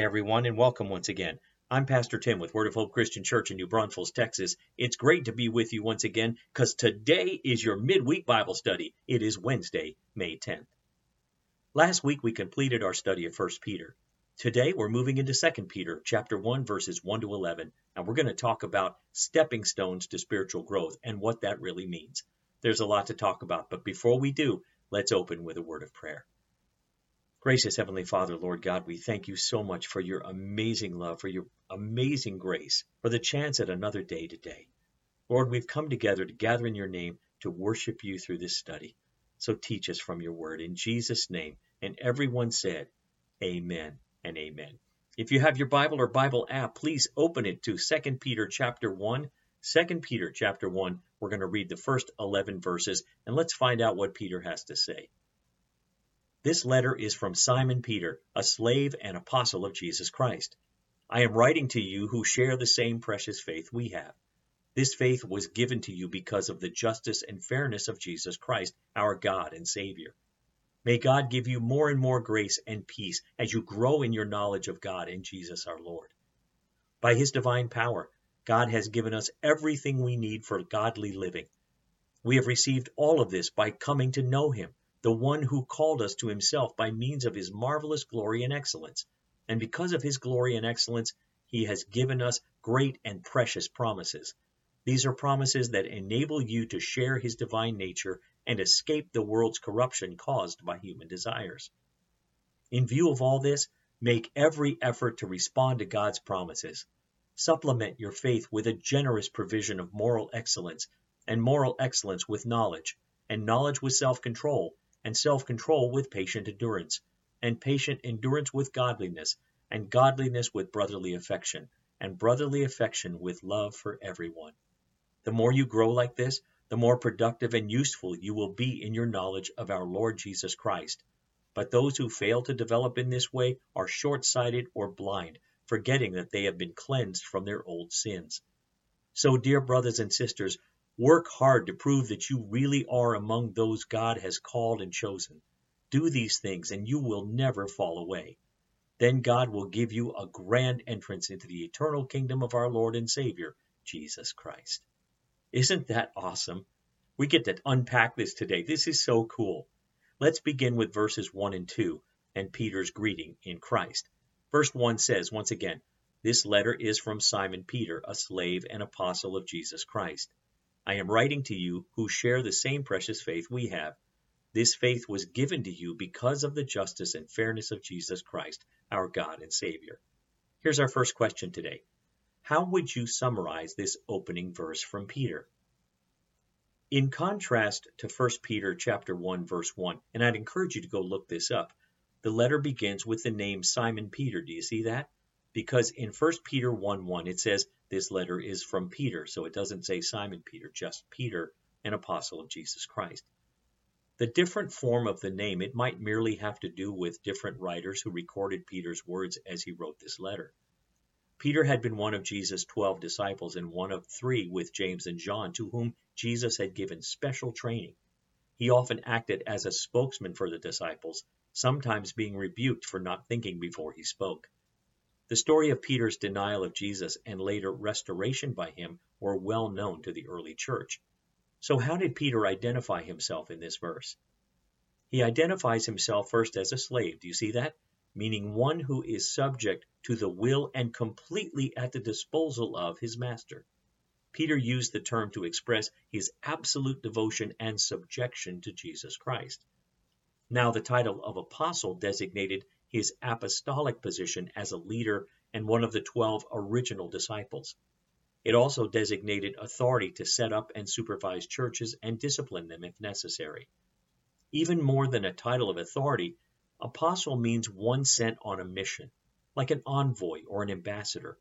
Hi, everyone, and welcome once again. I'm Pastor Tim with Word of Hope Christian Church in New Braunfels, Texas. It's great to be with you once again because today is your midweek Bible study. It is Wednesday, May 10th. Last week we completed our study of 1 Peter. Today we're moving into 2 Peter chapter 1 verses 1 to 11 and we're going to talk about stepping stones to spiritual growth and what that really means. There's a lot to talk about, but before we do, let's open with a word of prayer. Gracious Heavenly Father, Lord God, we thank you so much for your amazing love, for your amazing grace, for the chance at another day today. Lord, we've come together to gather in your name to worship you through this study. So teach us from your word in Jesus' name. And everyone said, Amen and Amen. If you have your Bible or Bible app, please open it to 2 Peter chapter 1. 2 Peter chapter 1, we're going to read the first 11 verses, and let's find out what Peter has to say. This letter is from Simon Peter, a slave and apostle of Jesus Christ. I am writing to you who share the same precious faith we have. This faith was given to you because of the justice and fairness of Jesus Christ, our God and Savior. May God give you more and more grace and peace as you grow in your knowledge of God and Jesus our Lord. By His divine power, God has given us everything we need for godly living. We have received all of this by coming to know Him the one who called us to himself by means of his marvelous glory and excellence. And because of his glory and excellence, he has given us great and precious promises. These are promises that enable you to share his divine nature and escape the world's corruption caused by human desires. In view of all this, make every effort to respond to God's promises. Supplement your faith with a generous provision of moral excellence, and moral excellence with knowledge, and knowledge with self control, and self control with patient endurance, and patient endurance with godliness, and godliness with brotherly affection, and brotherly affection with love for everyone. The more you grow like this, the more productive and useful you will be in your knowledge of our Lord Jesus Christ. But those who fail to develop in this way are short sighted or blind, forgetting that they have been cleansed from their old sins. So, dear brothers and sisters, Work hard to prove that you really are among those God has called and chosen. Do these things, and you will never fall away. Then God will give you a grand entrance into the eternal kingdom of our Lord and Savior, Jesus Christ. Isn't that awesome? We get to unpack this today. This is so cool. Let's begin with verses 1 and 2 and Peter's greeting in Christ. Verse 1 says, once again, This letter is from Simon Peter, a slave and apostle of Jesus Christ. I am writing to you who share the same precious faith we have. This faith was given to you because of the justice and fairness of Jesus Christ, our God and Savior. Here's our first question today. How would you summarize this opening verse from Peter? In contrast to 1 Peter chapter 1 verse 1, and I'd encourage you to go look this up, the letter begins with the name Simon Peter. Do you see that? Because in 1 Peter 1 1 it says, this letter is from Peter, so it doesn't say Simon Peter, just Peter, an apostle of Jesus Christ. The different form of the name, it might merely have to do with different writers who recorded Peter's words as he wrote this letter. Peter had been one of Jesus' twelve disciples and one of three with James and John, to whom Jesus had given special training. He often acted as a spokesman for the disciples, sometimes being rebuked for not thinking before he spoke. The story of Peter's denial of Jesus and later restoration by him were well known to the early church. So, how did Peter identify himself in this verse? He identifies himself first as a slave. Do you see that? Meaning one who is subject to the will and completely at the disposal of his master. Peter used the term to express his absolute devotion and subjection to Jesus Christ. Now, the title of apostle designated his apostolic position as a leader and one of the twelve original disciples. It also designated authority to set up and supervise churches and discipline them if necessary. Even more than a title of authority, apostle means one sent on a mission, like an envoy or an ambassador.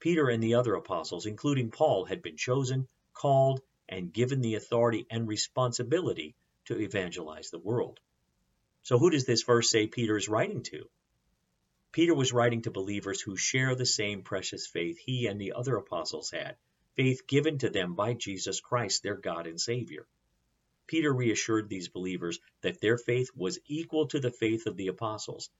Peter and the other apostles, including Paul, had been chosen, called, and given the authority and responsibility to evangelize the world. So, who does this verse say Peter is writing to? Peter was writing to believers who share the same precious faith he and the other apostles had, faith given to them by Jesus Christ, their God and Savior. Peter reassured these believers that their faith was equal to the faith of the apostles.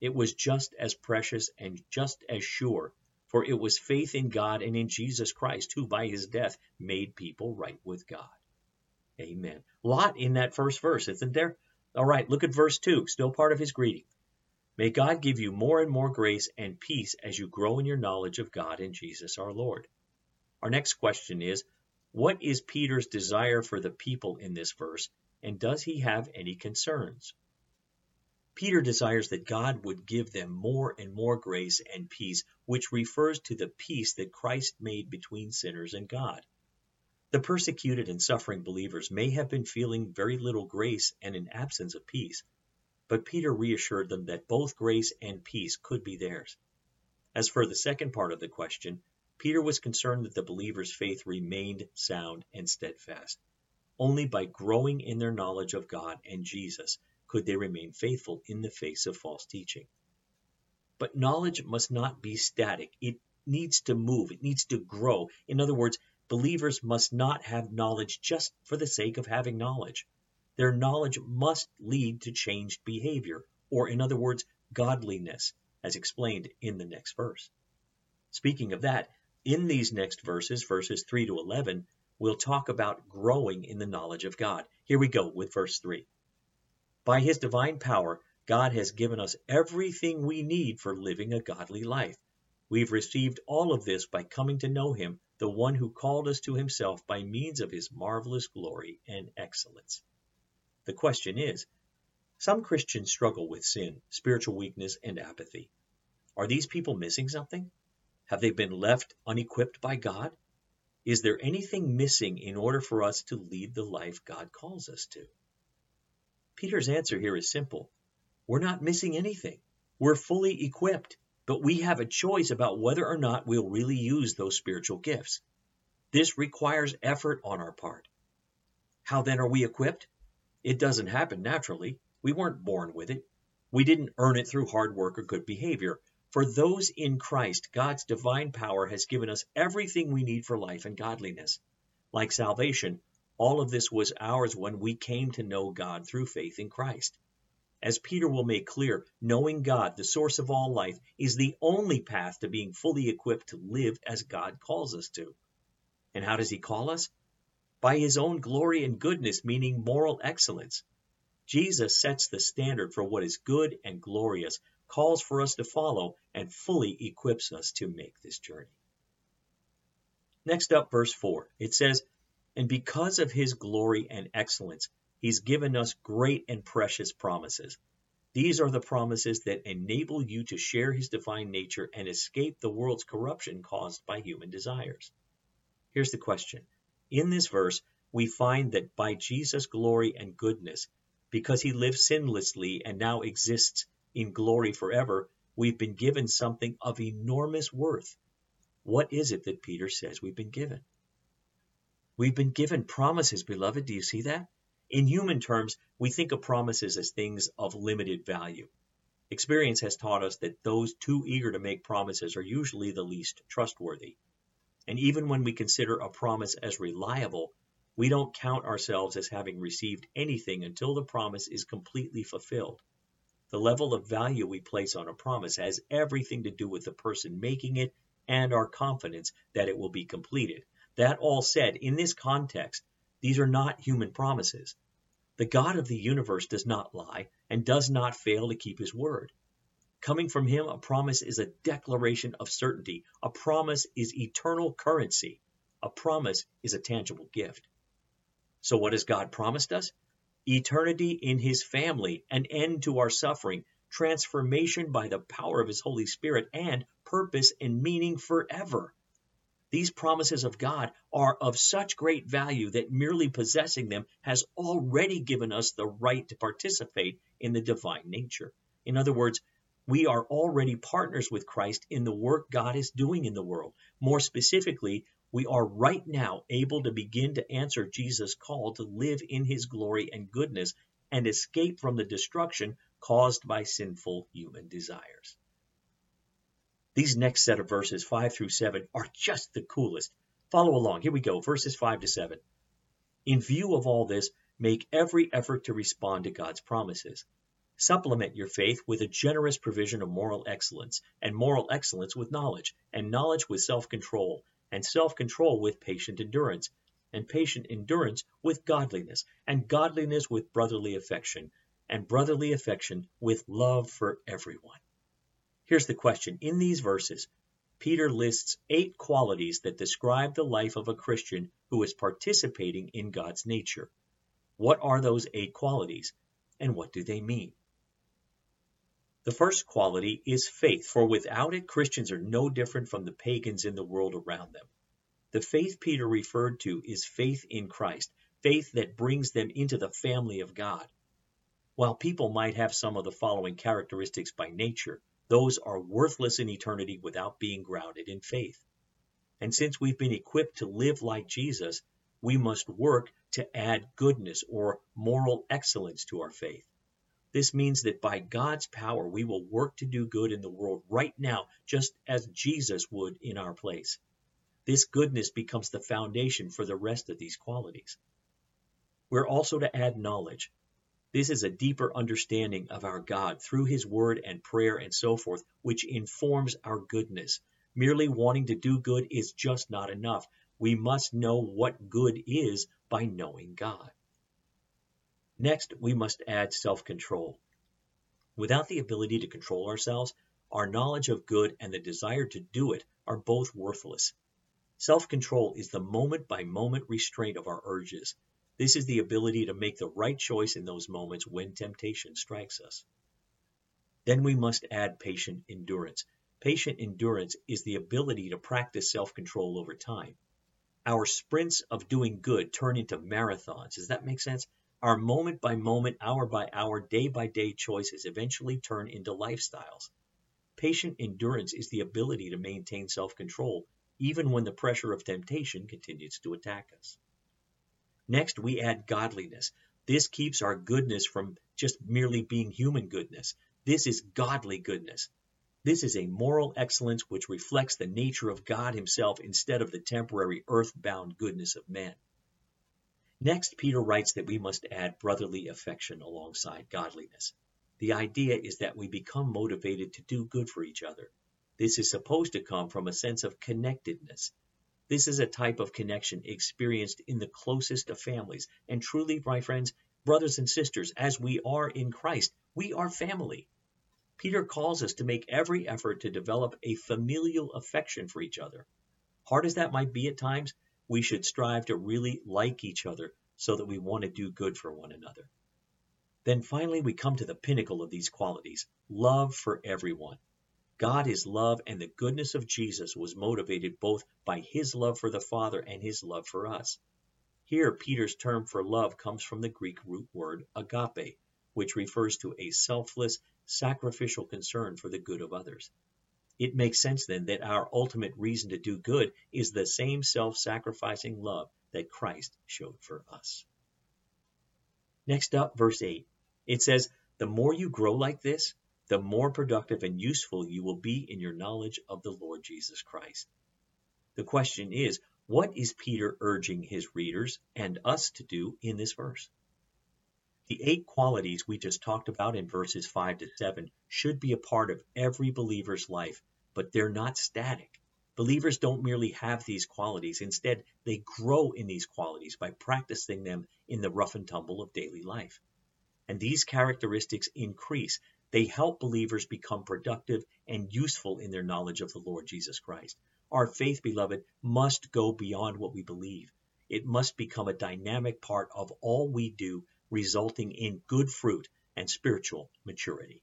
It was just as precious and just as sure, for it was faith in God and in Jesus Christ, who by his death made people right with God. Amen. Lot in that first verse, isn't there? All right, look at verse 2, still part of his greeting. May God give you more and more grace and peace as you grow in your knowledge of God and Jesus our Lord. Our next question is What is Peter's desire for the people in this verse, and does he have any concerns? Peter desires that God would give them more and more grace and peace, which refers to the peace that Christ made between sinners and God. The persecuted and suffering believers may have been feeling very little grace and an absence of peace, but Peter reassured them that both grace and peace could be theirs. As for the second part of the question, Peter was concerned that the believers' faith remained sound and steadfast. Only by growing in their knowledge of God and Jesus could they remain faithful in the face of false teaching. But knowledge must not be static. It needs to move. It needs to grow. In other words, believers must not have knowledge just for the sake of having knowledge. Their knowledge must lead to changed behavior, or in other words, godliness, as explained in the next verse. Speaking of that, in these next verses, verses 3 to 11, we'll talk about growing in the knowledge of God. Here we go with verse 3. By his divine power, God has given us everything we need for living a godly life. We've received all of this by coming to know him, the one who called us to himself by means of his marvelous glory and excellence. The question is some Christians struggle with sin, spiritual weakness, and apathy. Are these people missing something? Have they been left unequipped by God? Is there anything missing in order for us to lead the life God calls us to? Peter's answer here is simple. We're not missing anything. We're fully equipped, but we have a choice about whether or not we'll really use those spiritual gifts. This requires effort on our part. How then are we equipped? It doesn't happen naturally. We weren't born with it. We didn't earn it through hard work or good behavior. For those in Christ, God's divine power has given us everything we need for life and godliness. Like salvation, all of this was ours when we came to know God through faith in Christ. As Peter will make clear, knowing God, the source of all life, is the only path to being fully equipped to live as God calls us to. And how does he call us? by his own glory and goodness, meaning moral excellence. Jesus sets the standard for what is good and glorious, calls for us to follow, and fully equips us to make this journey. Next up, verse 4. It says, And because of his glory and excellence, he's given us great and precious promises. These are the promises that enable you to share his divine nature and escape the world's corruption caused by human desires. Here's the question in this verse, we find that by Jesus' glory and goodness, because he lived sinlessly and now exists in glory forever, we've been given something of enormous worth. What is it that Peter says we've been given? We've been given promises, beloved. Do you see that? In human terms, we think of promises as things of limited value. Experience has taught us that those too eager to make promises are usually the least trustworthy. And even when we consider a promise as reliable, we don't count ourselves as having received anything until the promise is completely fulfilled. The level of value we place on a promise has everything to do with the person making it and our confidence that it will be completed. That all said, in this context, these are not human promises. The God of the universe does not lie and does not fail to keep his word. Coming from him, a promise is a declaration of certainty. A promise is eternal currency. A promise is a tangible gift. So, what has God promised us? Eternity in his family, an end to our suffering, transformation by the power of his Holy Spirit, and purpose and meaning forever. These promises of God are of such great value that merely possessing them has already given us the right to participate in the divine nature. In other words, we are already partners with Christ in the work God is doing in the world. More specifically, we are right now able to begin to answer Jesus' call to live in his glory and goodness and escape from the destruction caused by sinful human desires. These next set of verses, 5 through 7, are just the coolest. Follow along. Here we go, verses 5 to 7. In view of all this, make every effort to respond to God's promises. Supplement your faith with a generous provision of moral excellence, and moral excellence with knowledge, and knowledge with self control, and self control with patient endurance, and patient endurance with godliness, and godliness with brotherly affection, and brotherly affection with love for everyone. Here's the question In these verses, Peter lists eight qualities that describe the life of a Christian who is participating in God's nature. What are those eight qualities, and what do they mean? The first quality is faith, for without it, Christians are no different from the pagans in the world around them. The faith Peter referred to is faith in Christ, faith that brings them into the family of God. While people might have some of the following characteristics by nature, those are worthless in eternity without being grounded in faith. And since we've been equipped to live like Jesus, we must work to add goodness or moral excellence to our faith. This means that by God's power, we will work to do good in the world right now, just as Jesus would in our place. This goodness becomes the foundation for the rest of these qualities. We're also to add knowledge. This is a deeper understanding of our God through His Word and prayer and so forth, which informs our goodness. Merely wanting to do good is just not enough. We must know what good is by knowing God. Next, we must add self control. Without the ability to control ourselves, our knowledge of good and the desire to do it are both worthless. Self control is the moment by moment restraint of our urges. This is the ability to make the right choice in those moments when temptation strikes us. Then we must add patient endurance. Patient endurance is the ability to practice self control over time. Our sprints of doing good turn into marathons. Does that make sense? Our moment by moment, hour by hour, day by day choices eventually turn into lifestyles. Patient endurance is the ability to maintain self control even when the pressure of temptation continues to attack us. Next, we add godliness. This keeps our goodness from just merely being human goodness. This is godly goodness. This is a moral excellence which reflects the nature of God Himself instead of the temporary earth-bound goodness of men. Next, Peter writes that we must add brotherly affection alongside godliness. The idea is that we become motivated to do good for each other. This is supposed to come from a sense of connectedness, this is a type of connection experienced in the closest of families. And truly, my friends, brothers and sisters, as we are in Christ, we are family. Peter calls us to make every effort to develop a familial affection for each other. Hard as that might be at times, we should strive to really like each other so that we want to do good for one another. Then finally, we come to the pinnacle of these qualities love for everyone. God is love, and the goodness of Jesus was motivated both by his love for the Father and his love for us. Here, Peter's term for love comes from the Greek root word agape, which refers to a selfless, sacrificial concern for the good of others. It makes sense then that our ultimate reason to do good is the same self sacrificing love that Christ showed for us. Next up, verse 8. It says, The more you grow like this, the more productive and useful you will be in your knowledge of the Lord Jesus Christ. The question is, what is Peter urging his readers and us to do in this verse? The eight qualities we just talked about in verses 5 to 7 should be a part of every believer's life, but they're not static. Believers don't merely have these qualities, instead, they grow in these qualities by practicing them in the rough and tumble of daily life. And these characteristics increase they help believers become productive and useful in their knowledge of the Lord Jesus Christ. Our faith, beloved, must go beyond what we believe. It must become a dynamic part of all we do, resulting in good fruit and spiritual maturity.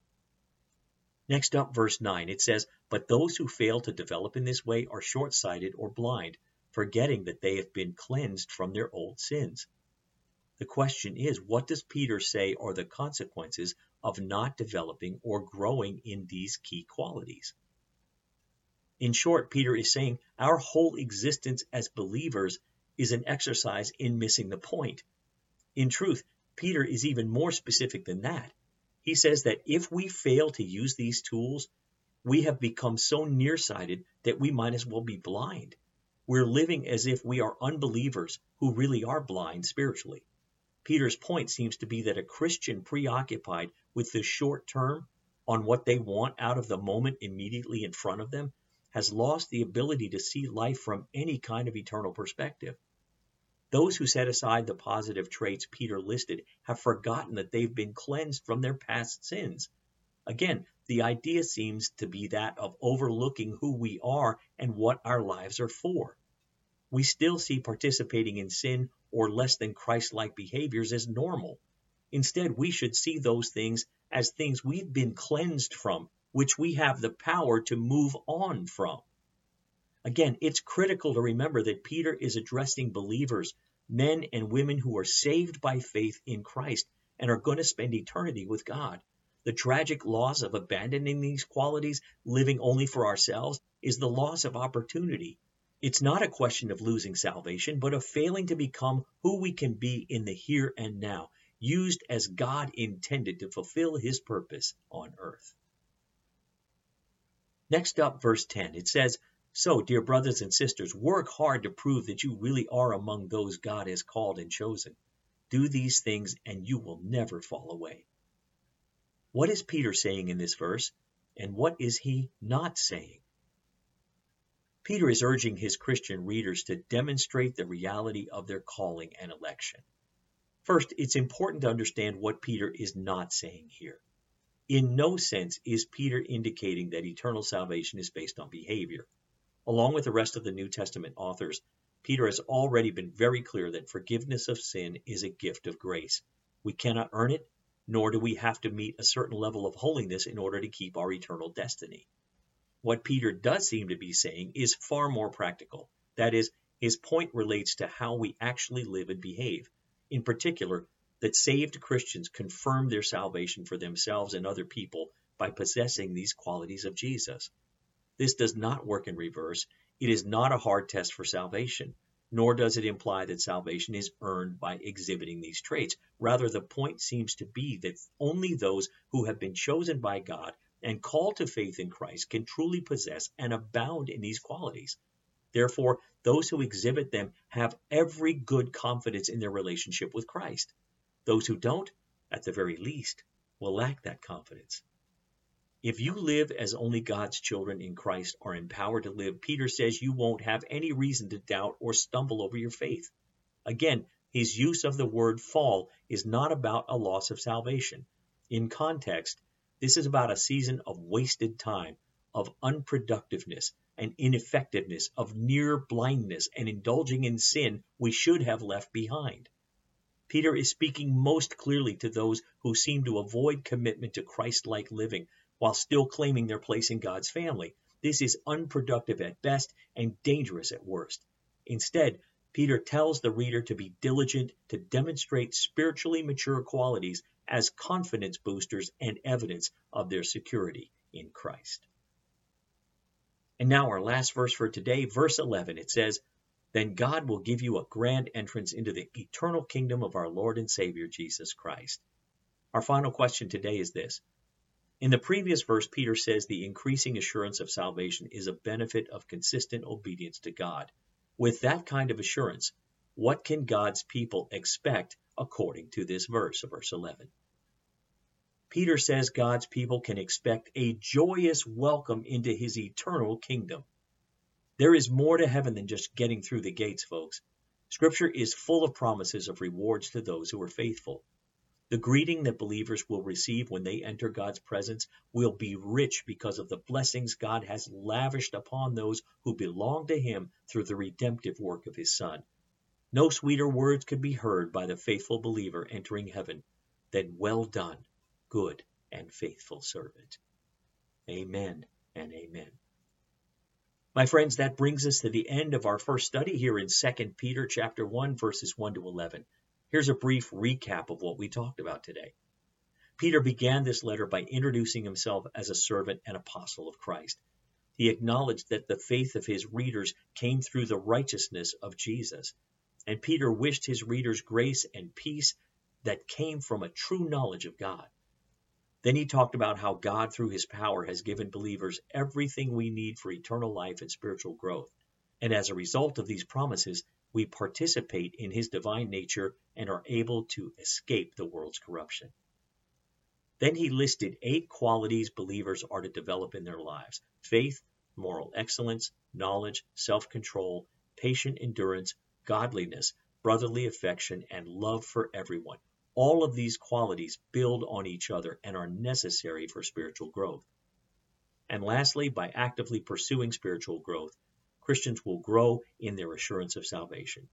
Next up, verse 9, it says, But those who fail to develop in this way are short sighted or blind, forgetting that they have been cleansed from their old sins. The question is, what does Peter say are the consequences of not developing or growing in these key qualities? In short, Peter is saying our whole existence as believers is an exercise in missing the point. In truth, Peter is even more specific than that. He says that if we fail to use these tools, we have become so nearsighted that we might as well be blind. We're living as if we are unbelievers who really are blind spiritually. Peter's point seems to be that a Christian preoccupied with the short term on what they want out of the moment immediately in front of them has lost the ability to see life from any kind of eternal perspective. Those who set aside the positive traits Peter listed have forgotten that they've been cleansed from their past sins. Again, the idea seems to be that of overlooking who we are and what our lives are for. We still see participating in sin or less than Christ like behaviors as normal. Instead, we should see those things as things we've been cleansed from, which we have the power to move on from. Again, it's critical to remember that Peter is addressing believers, men and women who are saved by faith in Christ and are going to spend eternity with God. The tragic loss of abandoning these qualities, living only for ourselves, is the loss of opportunity it's not a question of losing salvation, but of failing to become who we can be in the here and now, used as God intended to fulfill his purpose on earth. Next up, verse 10, it says, So, dear brothers and sisters, work hard to prove that you really are among those God has called and chosen. Do these things, and you will never fall away. What is Peter saying in this verse, and what is he not saying? Peter is urging his Christian readers to demonstrate the reality of their calling and election. First, it's important to understand what Peter is not saying here. In no sense is Peter indicating that eternal salvation is based on behavior. Along with the rest of the New Testament authors, Peter has already been very clear that forgiveness of sin is a gift of grace. We cannot earn it, nor do we have to meet a certain level of holiness in order to keep our eternal destiny. What Peter does seem to be saying is far more practical. That is, his point relates to how we actually live and behave. In particular, that saved Christians confirm their salvation for themselves and other people by possessing these qualities of Jesus. This does not work in reverse. It is not a hard test for salvation, nor does it imply that salvation is earned by exhibiting these traits. Rather, the point seems to be that only those who have been chosen by God and call to faith in Christ can truly possess and abound in these qualities. Therefore, those who exhibit them have every good confidence in their relationship with Christ. Those who don't, at the very least, will lack that confidence. If you live as only God's children in Christ are empowered to live, Peter says you won't have any reason to doubt or stumble over your faith. Again, his use of the word fall is not about a loss of salvation. In context, this is about a season of wasted time, of unproductiveness and ineffectiveness, of near blindness and indulging in sin we should have left behind. Peter is speaking most clearly to those who seem to avoid commitment to Christ like living while still claiming their place in God's family. This is unproductive at best and dangerous at worst. Instead, Peter tells the reader to be diligent to demonstrate spiritually mature qualities as confidence boosters and evidence of their security in Christ. And now, our last verse for today, verse 11, it says, Then God will give you a grand entrance into the eternal kingdom of our Lord and Savior Jesus Christ. Our final question today is this. In the previous verse, Peter says the increasing assurance of salvation is a benefit of consistent obedience to God. With that kind of assurance, what can God's people expect according to this verse, verse 11? Peter says God's people can expect a joyous welcome into his eternal kingdom. There is more to heaven than just getting through the gates, folks. Scripture is full of promises of rewards to those who are faithful. The greeting that believers will receive when they enter God's presence will be rich because of the blessings God has lavished upon those who belong to Him through the redemptive work of His Son. No sweeter words could be heard by the faithful believer entering heaven than well done, good and faithful servant. Amen and amen. My friends, that brings us to the end of our first study here in 2 Peter chapter 1 verses 1 to 11. Here's a brief recap of what we talked about today. Peter began this letter by introducing himself as a servant and apostle of Christ. He acknowledged that the faith of his readers came through the righteousness of Jesus. And Peter wished his readers grace and peace that came from a true knowledge of God. Then he talked about how God, through his power, has given believers everything we need for eternal life and spiritual growth. And as a result of these promises, we participate in his divine nature and are able to escape the world's corruption. Then he listed eight qualities believers are to develop in their lives faith, moral excellence, knowledge, self control, patient endurance, godliness, brotherly affection, and love for everyone. All of these qualities build on each other and are necessary for spiritual growth. And lastly, by actively pursuing spiritual growth, Christians will grow in their assurance of salvation.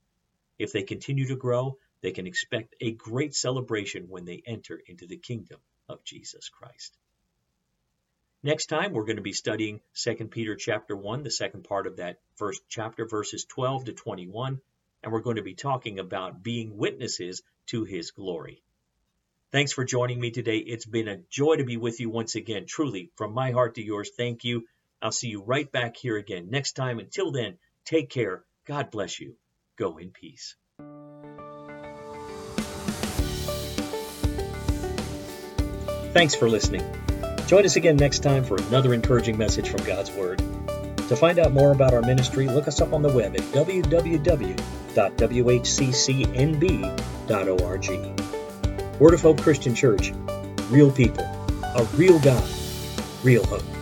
If they continue to grow, they can expect a great celebration when they enter into the kingdom of Jesus Christ. Next time we're going to be studying 2 Peter chapter 1, the second part of that first chapter verses 12 to 21, and we're going to be talking about being witnesses to his glory. Thanks for joining me today. It's been a joy to be with you once again. Truly, from my heart to yours, thank you. I'll see you right back here again next time. Until then, take care. God bless you. Go in peace. Thanks for listening. Join us again next time for another encouraging message from God's Word. To find out more about our ministry, look us up on the web at www.whccnb.org. Word of Hope Christian Church. Real people, a real God, real hope.